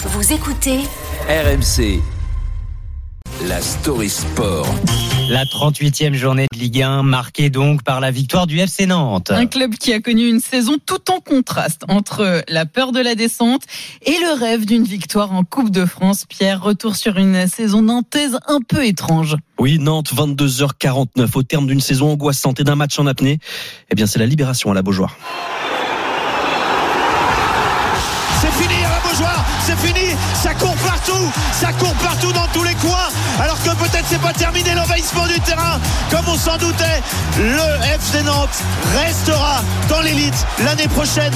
Vous écoutez RMC. La story sport. La 38e journée de Ligue 1 marquée donc par la victoire du FC Nantes. Un club qui a connu une saison tout en contraste entre la peur de la descente et le rêve d'une victoire en Coupe de France. Pierre, retour sur une saison nantaise un peu étrange. Oui, Nantes, 22h49 au terme d'une saison angoissante et d'un match en apnée. Eh bien, c'est la libération à la Beaujoire. C'est fini, ça court partout, ça court partout dans tous les coins, alors que peut-être c'est pas terminé l'envahissement du terrain, comme on s'en doutait, le FC Nantes restera dans l'élite l'année prochaine.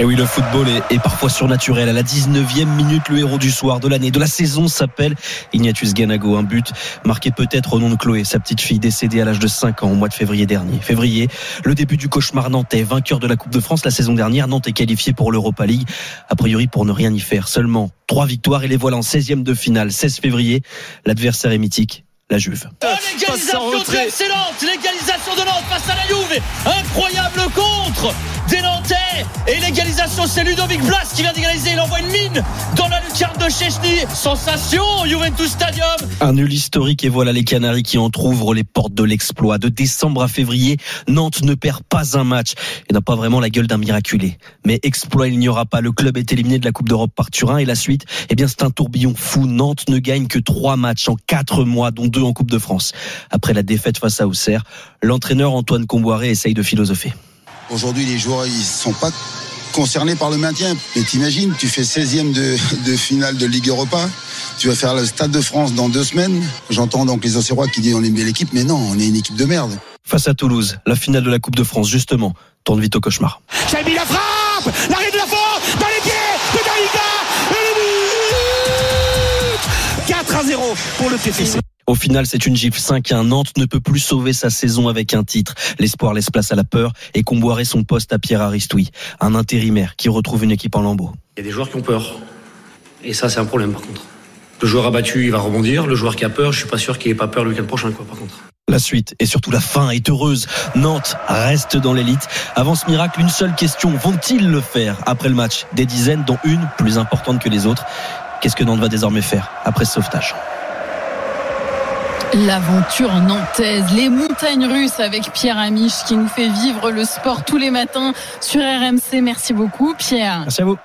Et oui, le football est, parfois surnaturel. À la 19e minute, le héros du soir, de l'année, de la saison s'appelle Ignatius Ganago. Un but marqué peut-être au nom de Chloé, sa petite fille décédée à l'âge de 5 ans au mois de février dernier. Février, le début du cauchemar nantais, vainqueur de la Coupe de France la saison dernière. Nantes est qualifié pour l'Europa League, a priori pour ne rien y faire. Seulement trois victoires et les voilà en 16e de finale. 16 février, l'adversaire est mythique, la Juve. Oh, l'égalisation excellente l'égalisation de Nantes face à la Juve incroyable contre des Nantais. Et l'égalisation c'est Ludovic Blas qui vient d'égaliser. Il envoie une mine dans la lucarne de Chechny. Sensation Juventus Stadium. Un nul historique et voilà les Canaries qui entrouvrent les portes de l'exploit. De décembre à février Nantes ne perd pas un match et n'a pas vraiment la gueule d'un miraculé. Mais exploit il n'y aura pas. Le club est éliminé de la Coupe d'Europe par Turin et la suite eh bien c'est un tourbillon fou. Nantes ne gagne que trois matchs en quatre mois dont deux en Coupe de France. Après la défaite face à Auxerre l'entraîneur Antoine Comboiré essaye de philosopher Aujourd'hui, les joueurs, ils sont pas concernés par le maintien. Mais t'imagines, tu fais 16e de, de, finale de Ligue Europa. Tu vas faire le Stade de France dans deux semaines. J'entends donc les Auxerrois qui disent on est une belle équipe, mais non, on est une équipe de merde. Face à Toulouse, la finale de la Coupe de France, justement, tourne vite au cauchemar. Chabi la frappe L'arrêt de la faute Dans les pieds de Daïga Et le but 4 à 0 pour le TFC. Au final, c'est une gifle 5-1. Nantes ne peut plus sauver sa saison avec un titre. L'espoir laisse place à la peur et Comboiré son poste à Pierre Aristoui, un intérimaire qui retrouve une équipe en lambeaux. Il y a des joueurs qui ont peur. Et ça, c'est un problème par contre. Le joueur abattu, il va rebondir. Le joueur qui a peur, je suis pas sûr qu'il ait pas peur le week-end prochain, quoi, par contre. La suite et surtout la fin est heureuse. Nantes reste dans l'élite. Avant ce miracle, une seule question. Vont-ils le faire après le match? Des dizaines, dont une plus importante que les autres. Qu'est-ce que Nantes va désormais faire après ce sauvetage? L'aventure nantaise, les montagnes russes avec Pierre Amiche qui nous fait vivre le sport tous les matins sur RMC. Merci beaucoup Pierre. Merci à vous.